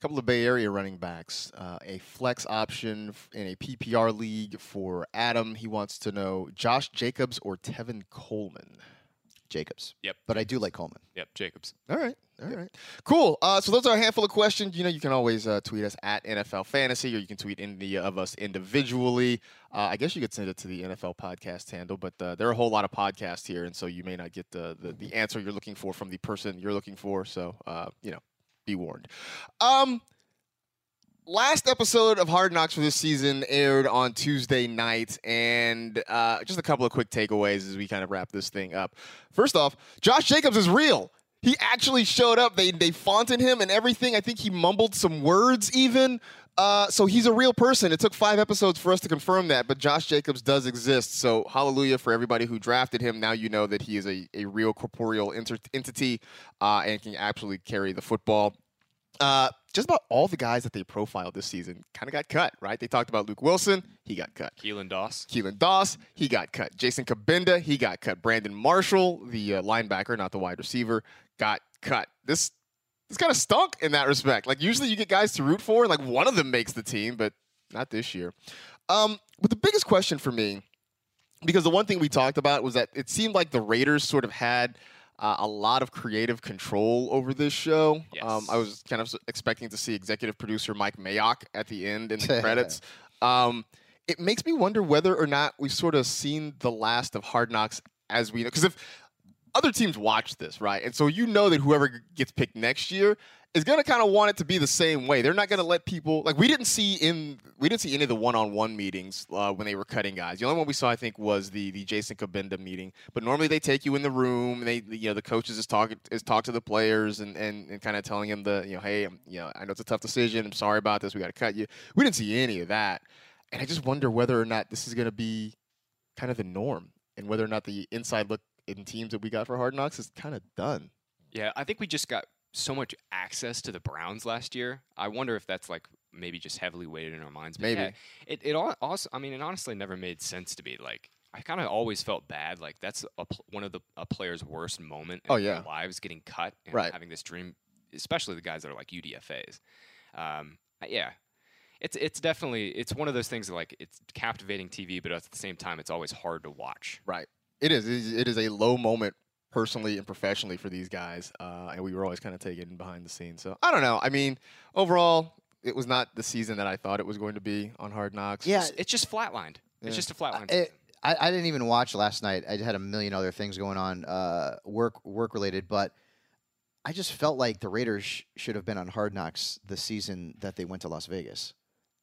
couple of Bay Area running backs. Uh, a flex option in a PPR league for Adam. He wants to know Josh Jacobs or Tevin Coleman. Jacobs. Yep. But I do like Coleman. Yep, Jacobs. All right. All right. Cool. Uh, so those are a handful of questions. You know, you can always uh, tweet us at NFL Fantasy, or you can tweet any of us individually. Uh, I guess you could send it to the NFL podcast handle, but uh, there are a whole lot of podcasts here, and so you may not get the, the, the answer you're looking for from the person you're looking for. So, uh, you know, be warned. Um, last episode of Hard Knocks for this season aired on Tuesday night, and uh, just a couple of quick takeaways as we kind of wrap this thing up. First off, Josh Jacobs is real. He actually showed up. They they fonted him and everything. I think he mumbled some words even. Uh, so he's a real person. It took five episodes for us to confirm that, but Josh Jacobs does exist. So hallelujah for everybody who drafted him. Now you know that he is a, a real corporeal entity uh, and can absolutely carry the football. Uh, just about all the guys that they profiled this season kind of got cut, right? They talked about Luke Wilson, he got cut. Keelan Doss. Keelan Doss, he got cut. Jason Cabinda, he got cut. Brandon Marshall, the uh, linebacker, not the wide receiver, got cut. This this kind of stunk in that respect. Like usually you get guys to root for, and like one of them makes the team, but not this year. Um, but the biggest question for me, because the one thing we talked about was that it seemed like the Raiders sort of had uh, a lot of creative control over this show. Yes. Um, I was kind of expecting to see executive producer Mike Mayock at the end in the credits. Um, it makes me wonder whether or not we've sort of seen the last of Hard Knocks as we know. Because if other teams watch this, right? And so you know that whoever gets picked next year is going to kind of want it to be the same way. They're not going to let people like we didn't see in we didn't see any of the one-on-one meetings uh, when they were cutting guys. The only one we saw, I think, was the the Jason Cabinda meeting. But normally they take you in the room they you know the coaches is talking is talk to the players and and, and kind of telling them the you know hey I'm, you know I know it's a tough decision. I'm sorry about this. We got to cut you. We didn't see any of that, and I just wonder whether or not this is going to be kind of the norm and whether or not the inside look in teams that we got for Hard Knocks is kind of done. Yeah, I think we just got so much access to the Browns last year. I wonder if that's like maybe just heavily weighted in our minds. But Maybe. yeah, it it al- also I mean it honestly never made sense to me. Like I kind of always felt bad. Like that's a, pl- one of the a player's worst moment. In Oh, their yeah. lives getting cut and Right. having this dream, especially the guys that are like UDFA's. Um, yeah. It's, it's definitely it's one of those things that like it's captivating TV, but at the same time it's always hard to watch. Right. It is- It is a low moment personally and professionally for these guys, uh, and we were always kind of taken behind the scenes. So I don't know. I mean, overall, it was not the season that I thought it was going to be on Hard Knocks. Yeah, It's just flatlined. It's just a flatline. it, I, I didn't even watch last night. I had a million other things going on, uh, work work related. But I just felt like the Raiders sh- should have been on Hard Knocks the season that they went to Las Vegas.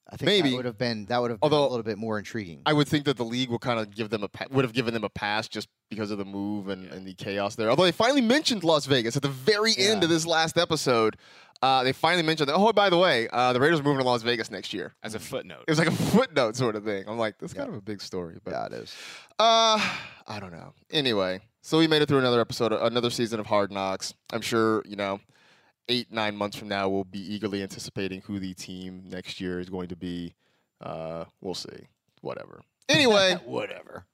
I think Maybe. that would have been that would have been Although- a little bit more intriguing. I would think that the league would kind of give them a pa- would have given them a pass just because of the move and, and the chaos there. Although they finally mentioned Las Vegas at the very end of this last episode, uh, they finally mentioned that. Oh, by the way, uh, the Raiders are moving to Las Vegas next year. As a footnote. It was like a footnote sort of thing. I'm like, that's kind of a big story, but yeah, it is. uh, I don't know. Anyway, so we made it through another episode, another season of Hard Knocks. I'm sure you know, eight nine months from now, we'll be eagerly anticipating who the team next year is going to be. Uh, we'll see. Whatever. Anyway, Whatever.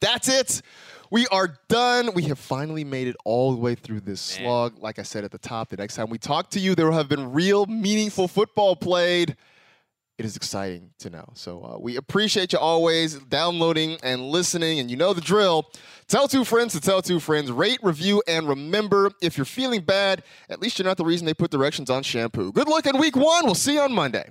that's it. We are done. We have finally made it all the way through this Man. slog. Like I said at the top, the next time we talk to you, there will have been real, meaningful football played. It is exciting to know. So uh, we appreciate you always downloading and listening, and you know the drill. Tell two friends to tell two friends. Rate, review, and remember if you're feeling bad, at least you're not the reason they put directions on shampoo. Good luck in week one. We'll see you on Monday.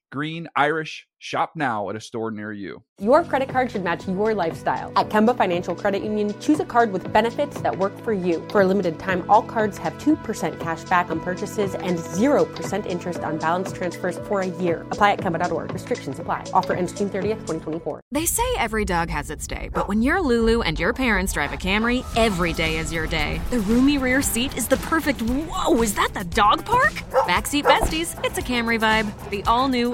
green, Irish. Shop now at a store near you. Your credit card should match your lifestyle. At Kemba Financial Credit Union, choose a card with benefits that work for you. For a limited time, all cards have 2% cash back on purchases and 0% interest on balance transfers for a year. Apply at Kemba.org. Restrictions apply. Offer ends June 30th, 2024. They say every dog has its day, but when you're Lulu and your parents drive a Camry, every day is your day. The roomy rear seat is the perfect. Whoa, is that the dog park? Backseat besties, it's a Camry vibe. The all new,